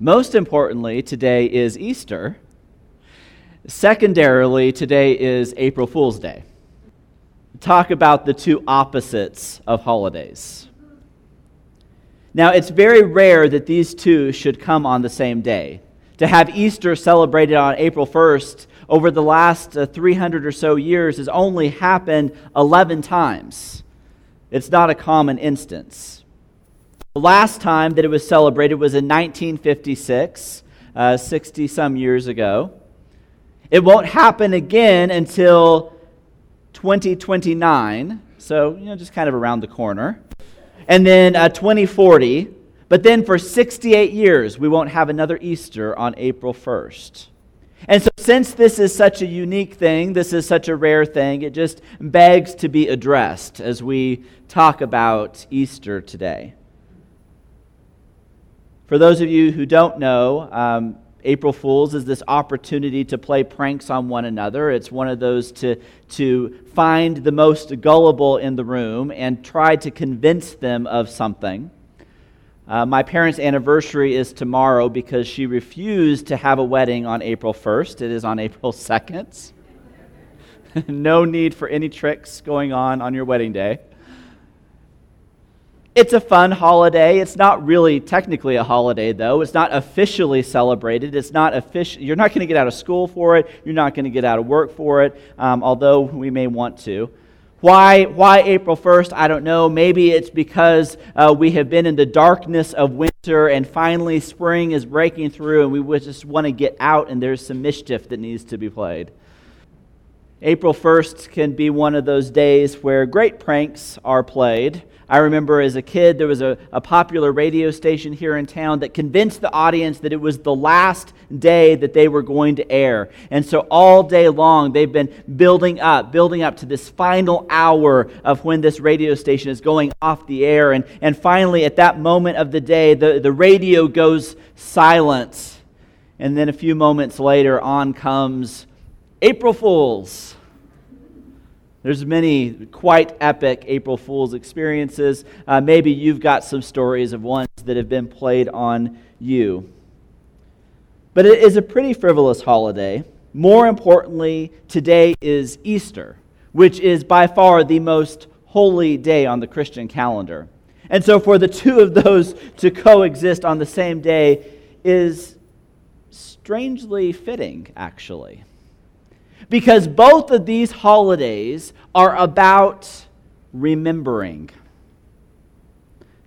Most importantly, today is Easter. Secondarily, today is April Fool's Day. Talk about the two opposites of holidays. Now, it's very rare that these two should come on the same day. To have Easter celebrated on April 1st over the last uh, 300 or so years has only happened 11 times. It's not a common instance. The last time that it was celebrated was in 1956, 60 uh, some years ago. It won't happen again until 2029, so, you know, just kind of around the corner. And then uh, 2040, but then for 68 years, we won't have another Easter on April 1st. And so, since this is such a unique thing, this is such a rare thing, it just begs to be addressed as we talk about Easter today. For those of you who don't know, um, April Fools is this opportunity to play pranks on one another. It's one of those to, to find the most gullible in the room and try to convince them of something. Uh, my parents' anniversary is tomorrow because she refused to have a wedding on April 1st. It is on April 2nd. no need for any tricks going on on your wedding day. It's a fun holiday. It's not really technically a holiday, though. It's not officially celebrated. It's not official. You're not going to get out of school for it. You're not going to get out of work for it, um, although we may want to. Why, why April 1st? I don't know. Maybe it's because uh, we have been in the darkness of winter and finally spring is breaking through and we just want to get out and there's some mischief that needs to be played. April 1st can be one of those days where great pranks are played. I remember as a kid, there was a, a popular radio station here in town that convinced the audience that it was the last day that they were going to air. And so all day long, they've been building up, building up to this final hour of when this radio station is going off the air. And, and finally, at that moment of the day, the, the radio goes silent. And then a few moments later, on comes April Fools. There's many quite epic April Fool's experiences. Uh, maybe you've got some stories of ones that have been played on you. But it is a pretty frivolous holiday. More importantly, today is Easter, which is by far the most holy day on the Christian calendar. And so, for the two of those to coexist on the same day is strangely fitting, actually because both of these holidays are about remembering.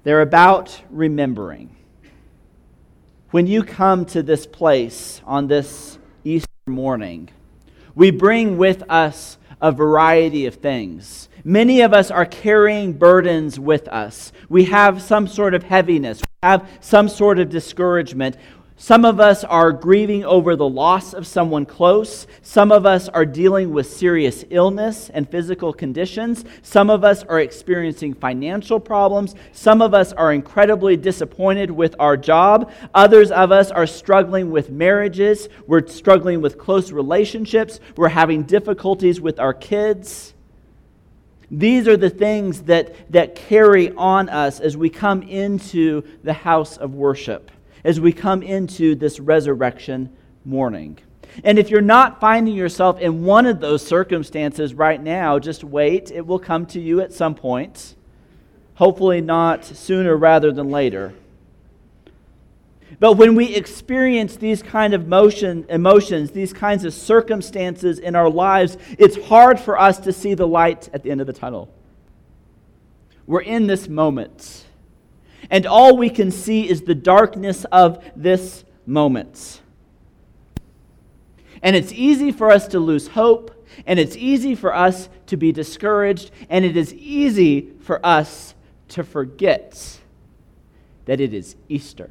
They're about remembering. When you come to this place on this Easter morning, we bring with us a variety of things. Many of us are carrying burdens with us. We have some sort of heaviness, we have some sort of discouragement. Some of us are grieving over the loss of someone close. Some of us are dealing with serious illness and physical conditions. Some of us are experiencing financial problems. Some of us are incredibly disappointed with our job. Others of us are struggling with marriages. We're struggling with close relationships. We're having difficulties with our kids. These are the things that, that carry on us as we come into the house of worship as we come into this resurrection morning. And if you're not finding yourself in one of those circumstances right now, just wait. It will come to you at some point. Hopefully, not sooner rather than later. But when we experience these kind of motion, emotions, these kinds of circumstances in our lives, it's hard for us to see the light at the end of the tunnel. We're in this moment and all we can see is the darkness of this moment. And it's easy for us to lose hope, and it's easy for us to be discouraged, and it is easy for us to forget that it is Easter.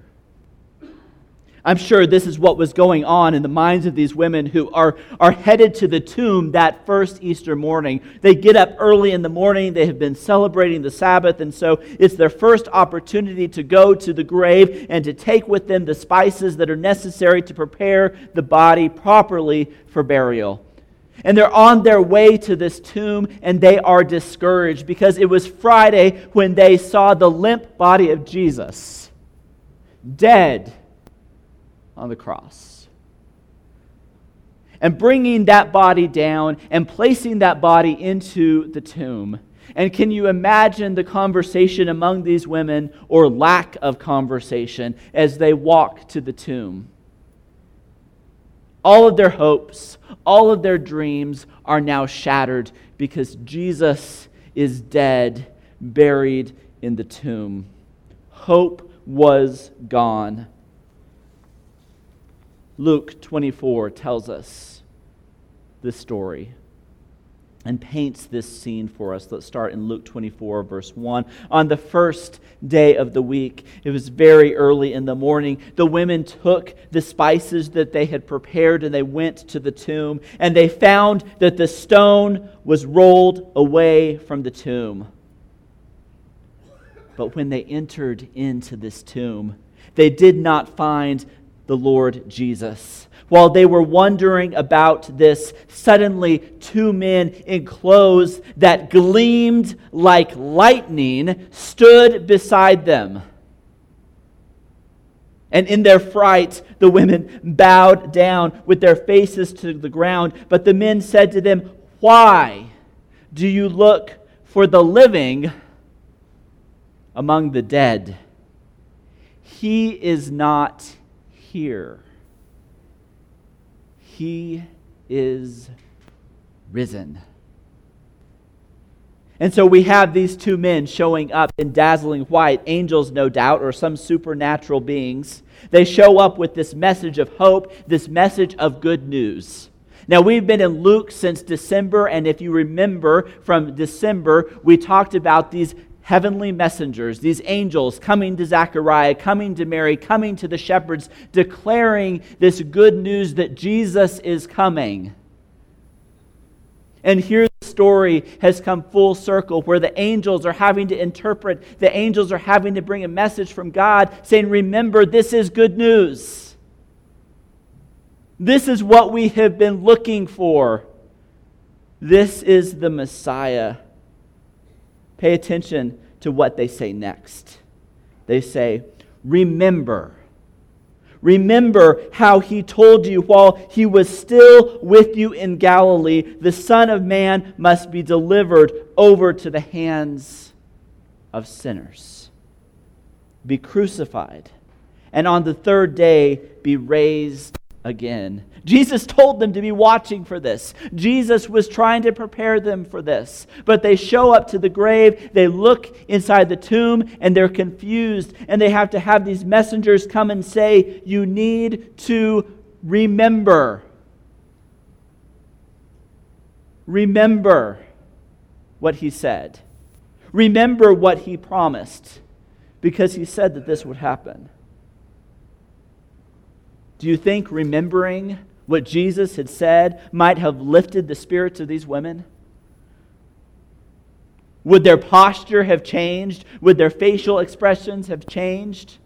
I'm sure this is what was going on in the minds of these women who are, are headed to the tomb that first Easter morning. They get up early in the morning, they have been celebrating the Sabbath, and so it's their first opportunity to go to the grave and to take with them the spices that are necessary to prepare the body properly for burial. And they're on their way to this tomb and they are discouraged because it was Friday when they saw the limp body of Jesus, dead on the cross. And bringing that body down and placing that body into the tomb. And can you imagine the conversation among these women, or lack of conversation, as they walk to the tomb? All of their hopes, all of their dreams are now shattered because Jesus is dead, buried in the tomb. Hope was gone. Luke 24 tells us this story and paints this scene for us. Let's start in Luke 24, verse 1. On the first day of the week, it was very early in the morning, the women took the spices that they had prepared and they went to the tomb, and they found that the stone was rolled away from the tomb. But when they entered into this tomb, they did not find the Lord Jesus. While they were wondering about this, suddenly two men in clothes that gleamed like lightning stood beside them. And in their fright, the women bowed down with their faces to the ground. But the men said to them, Why do you look for the living? among the dead. He is not here. He is risen. And so we have these two men showing up in dazzling white, angels, no doubt, or some supernatural beings. They show up with this message of hope, this message of good news. Now, we've been in Luke since December, and if you remember from December, we talked about these heavenly messengers, these angels coming to Zechariah, coming to Mary, coming to the shepherds, declaring this good news that Jesus is coming. And here the story has come full circle where the angels are having to interpret, the angels are having to bring a message from God saying, Remember, this is good news. This is what we have been looking for. This is the Messiah. Pay attention to what they say next. They say, Remember. Remember how he told you while he was still with you in Galilee, the Son of Man must be delivered over to the hands of sinners, be crucified, and on the third day be raised again. Jesus told them to be watching for this. Jesus was trying to prepare them for this. But they show up to the grave, they look inside the tomb, and they're confused. And they have to have these messengers come and say, You need to remember. Remember what he said. Remember what he promised, because he said that this would happen. Do you think remembering what Jesus had said might have lifted the spirits of these women? Would their posture have changed? Would their facial expressions have changed?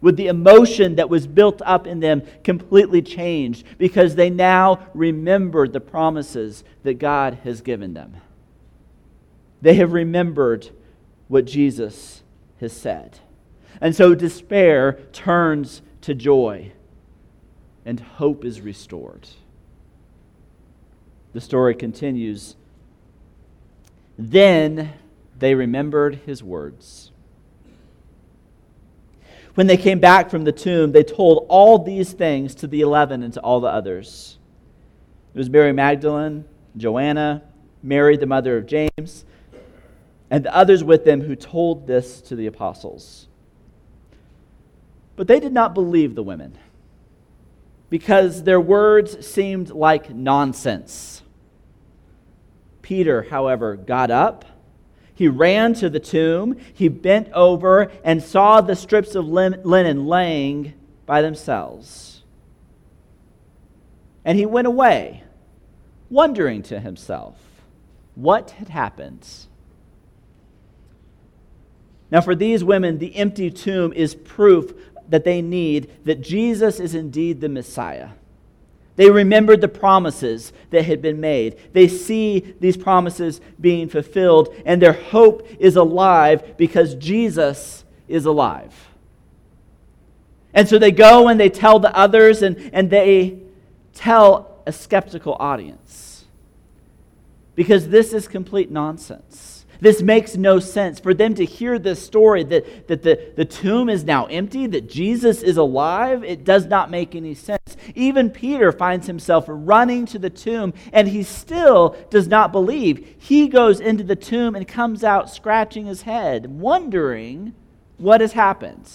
Would the emotion that was built up in them completely change because they now remembered the promises that God has given them? They have remembered what Jesus has said. And so despair turns to joy, and hope is restored. The story continues. Then they remembered his words. When they came back from the tomb, they told all these things to the eleven and to all the others. It was Mary Magdalene, Joanna, Mary, the mother of James, and the others with them who told this to the apostles. But they did not believe the women because their words seemed like nonsense. Peter, however, got up. He ran to the tomb. He bent over and saw the strips of linen laying by themselves. And he went away, wondering to himself what had happened. Now, for these women, the empty tomb is proof that they need that Jesus is indeed the Messiah. They remembered the promises that had been made. They see these promises being fulfilled, and their hope is alive because Jesus is alive. And so they go and they tell the others, and, and they tell a skeptical audience. Because this is complete nonsense. This makes no sense. For them to hear this story that, that the, the tomb is now empty, that Jesus is alive, it does not make any sense. Even Peter finds himself running to the tomb, and he still does not believe. He goes into the tomb and comes out scratching his head, wondering what has happened.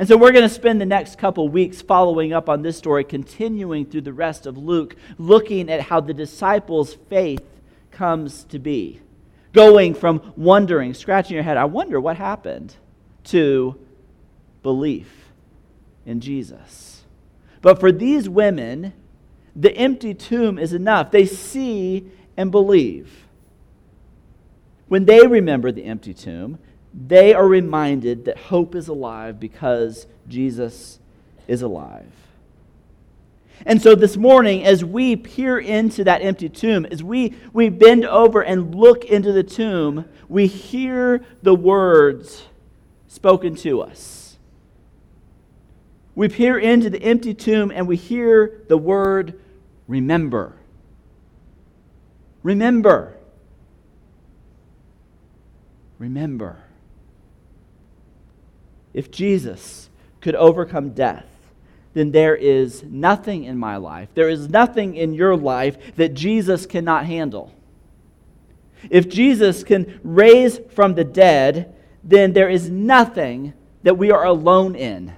And so we're going to spend the next couple weeks following up on this story, continuing through the rest of Luke, looking at how the disciples' faith comes to be. Going from wondering, scratching your head, I wonder what happened, to belief in Jesus. But for these women, the empty tomb is enough. They see and believe. When they remember the empty tomb, they are reminded that hope is alive because Jesus is alive. And so this morning, as we peer into that empty tomb, as we, we bend over and look into the tomb, we hear the words spoken to us. We peer into the empty tomb and we hear the word remember. Remember. Remember. If Jesus could overcome death, then there is nothing in my life, there is nothing in your life that Jesus cannot handle. If Jesus can raise from the dead, then there is nothing that we are alone in.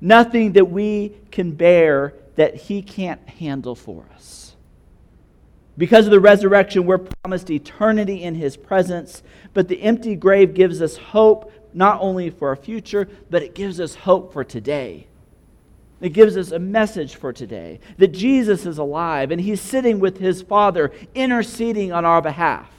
Nothing that we can bear that he can't handle for us. Because of the resurrection, we're promised eternity in his presence, but the empty grave gives us hope not only for our future, but it gives us hope for today. It gives us a message for today that Jesus is alive and he's sitting with his Father, interceding on our behalf.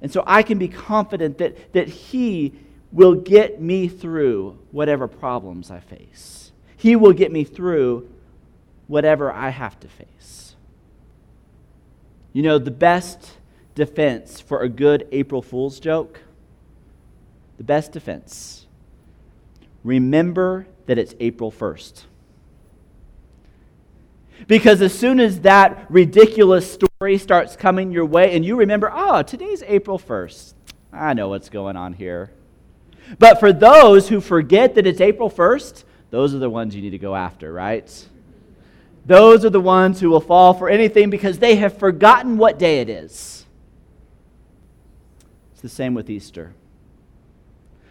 And so I can be confident that, that he will get me through whatever problems I face. He will get me through whatever I have to face. You know, the best defense for a good April Fool's joke, the best defense, remember that it's April 1st. Because as soon as that ridiculous story starts coming your way, and you remember, oh, today's April 1st, I know what's going on here. But for those who forget that it's April 1st, those are the ones you need to go after, right? Those are the ones who will fall for anything because they have forgotten what day it is. It's the same with Easter.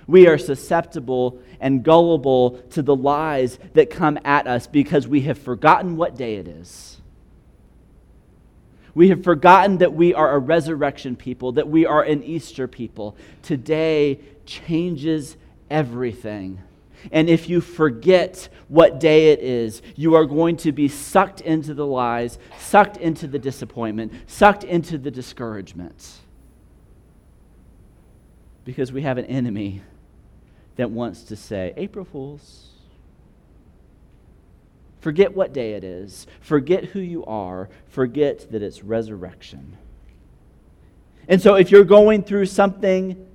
We are susceptible and gullible to the lies that come at us because we have forgotten what day it is. We have forgotten that we are a resurrection people, that we are an Easter people. Today changes everything. And if you forget what day it is, you are going to be sucked into the lies, sucked into the disappointment, sucked into the discouragement because we have an enemy that wants to say, April Fools. Forget what day it is. Forget who you are. Forget that it's resurrection. And so, if you're going through something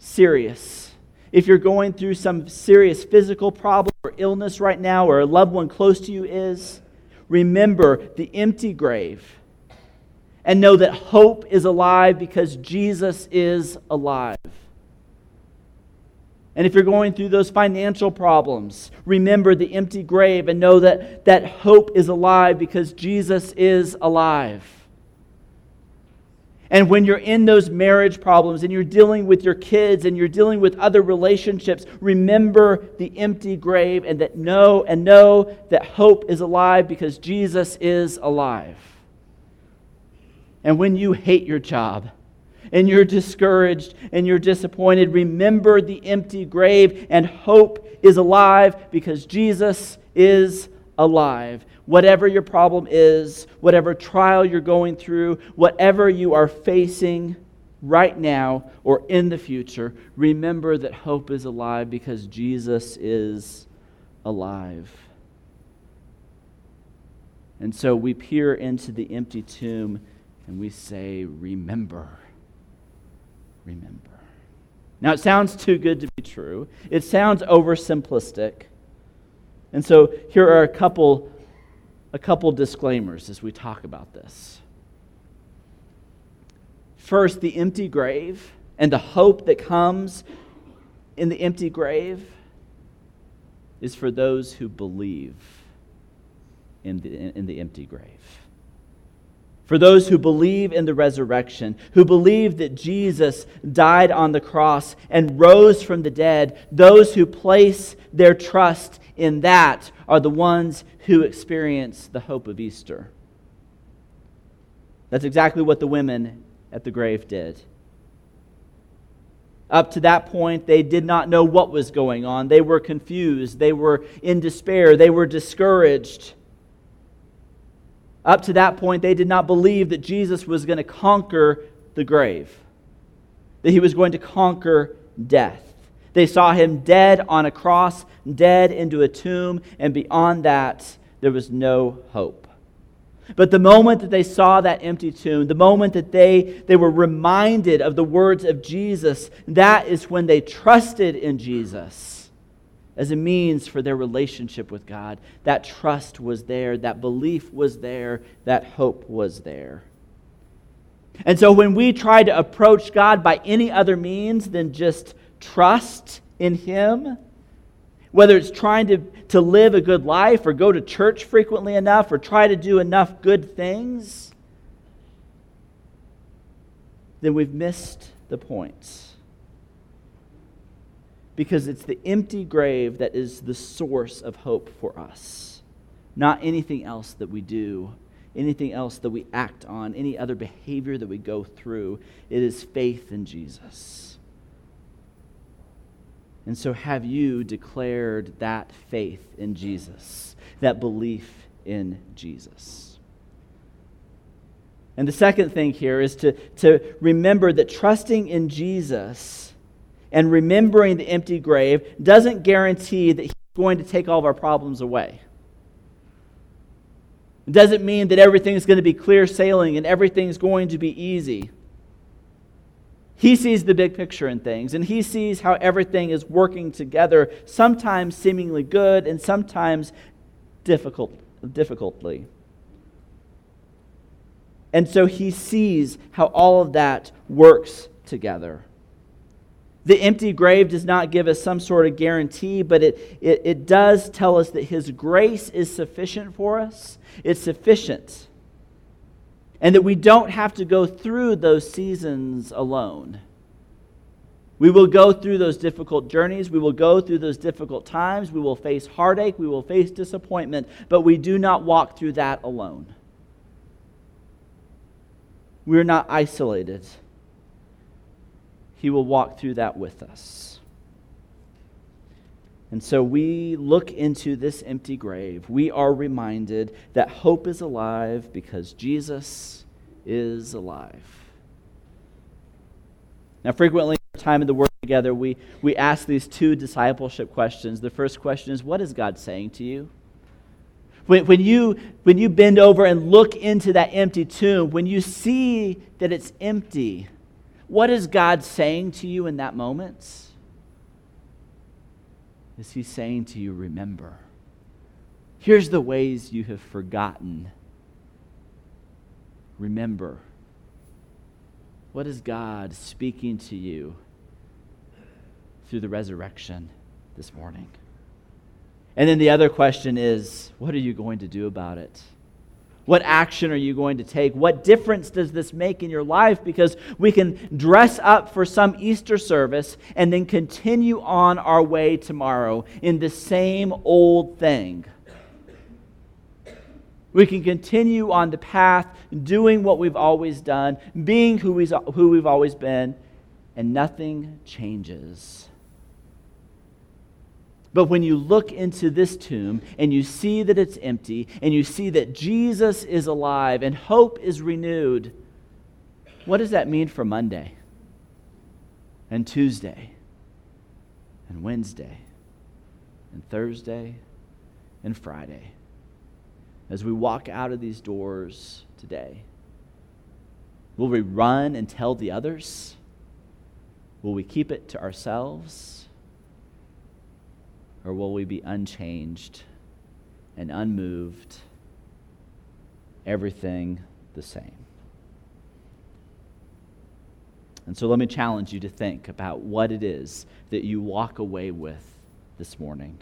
serious, if you're going through some serious physical problem or illness right now, or a loved one close to you is, remember the empty grave and know that hope is alive because Jesus is alive. And if you're going through those financial problems, remember the empty grave and know that that hope is alive because Jesus is alive. And when you're in those marriage problems and you're dealing with your kids and you're dealing with other relationships, remember the empty grave and that know and know that hope is alive because Jesus is alive. And when you hate your job, and you're discouraged and you're disappointed, remember the empty grave and hope is alive because Jesus is alive. Whatever your problem is, whatever trial you're going through, whatever you are facing right now or in the future, remember that hope is alive because Jesus is alive. And so we peer into the empty tomb and we say, Remember remember. Now, it sounds too good to be true. It sounds oversimplistic. And so here are a couple, a couple disclaimers as we talk about this. First, the empty grave and the hope that comes in the empty grave is for those who believe in the, in the empty grave. For those who believe in the resurrection, who believe that Jesus died on the cross and rose from the dead, those who place their trust in that are the ones who experience the hope of Easter. That's exactly what the women at the grave did. Up to that point, they did not know what was going on. They were confused. They were in despair. They were discouraged. Up to that point, they did not believe that Jesus was going to conquer the grave, that he was going to conquer death. They saw him dead on a cross, dead into a tomb, and beyond that, there was no hope. But the moment that they saw that empty tomb, the moment that they, they were reminded of the words of Jesus, that is when they trusted in Jesus as a means for their relationship with God. That trust was there, that belief was there, that hope was there. And so when we try to approach God by any other means than just trust in Him, whether it's trying to, to live a good life or go to church frequently enough or try to do enough good things, then we've missed the point because it's the empty grave that is the source of hope for us, not anything else that we do, anything else that we act on, any other behavior that we go through. It is faith in Jesus. And so, have you declared that faith in Jesus, that belief in Jesus? And the second thing here is to, to remember that trusting in Jesus and remembering the empty grave doesn't guarantee that He's going to take all of our problems away. It doesn't mean that everything's going to be clear sailing and everything's going to be easy. He sees the big picture in things, and he sees how everything is working together, sometimes seemingly good and sometimes difficult, difficultly. And so he sees how all of that works together. The empty grave does not give us some sort of guarantee, but it, it, it does tell us that His grace is sufficient for us. It's sufficient. And that we don't have to go through those seasons alone. We will go through those difficult journeys. We will go through those difficult times. We will face heartache. We will face disappointment. But we do not walk through that alone. We're not isolated. He will walk through that with us. And so we look into this empty grave. We are reminded that hope is alive because Jesus is alive. Now, frequently, in our time in the Word together, we, we ask these two discipleship questions. The first question is What is God saying to you? When, when, you, when you bend over and look into that empty tomb, when you see that it's empty, what is God saying to you in that moment? Is He saying to you, remember? Here's the ways you have forgotten. Remember. What is God speaking to you through the resurrection this morning? And then the other question is what are you going to do about it? What action are you going to take? What difference does this make in your life? Because we can dress up for some Easter service and then continue on our way tomorrow in the same old thing. We can continue on the path doing what we've always done, being who, we've always been, and nothing changes. But when you look into this tomb and you see that it's empty and you see that Jesus is alive and hope is renewed, what does that mean for Monday and Tuesday and Wednesday and Thursday and Friday as we walk out of these doors today? Will we run and tell the others? Will we keep it to ourselves? Or will we be unchanged and unmoved, everything the same? And so let me challenge you to think about what it is that you walk away with this morning.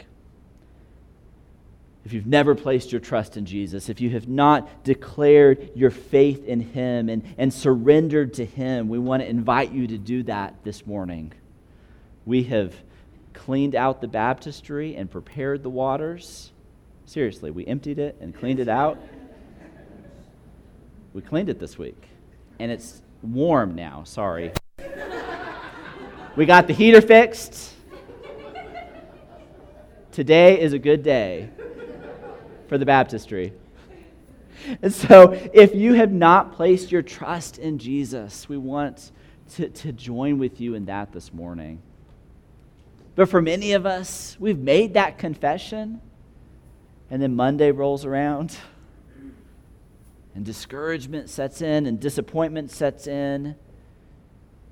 If you've never placed your trust in Jesus, if you have not declared your faith in Him and, and surrendered to Him, we want to invite you to do that this morning. We have cleaned out the baptistry and prepared the waters. Seriously, we emptied it and cleaned it out. We cleaned it this week, and it's warm now. Sorry. We got the heater fixed. Today is a good day for the baptistry. And so, if you have not placed your trust in Jesus, we want to, to join with you in that this morning. But for many of us, we've made that confession, and then Monday rolls around, and discouragement sets in, and disappointment sets in,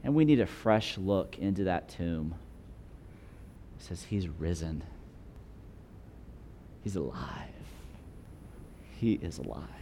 and we need a fresh look into that tomb. It says, He's risen, He's alive. He is alive.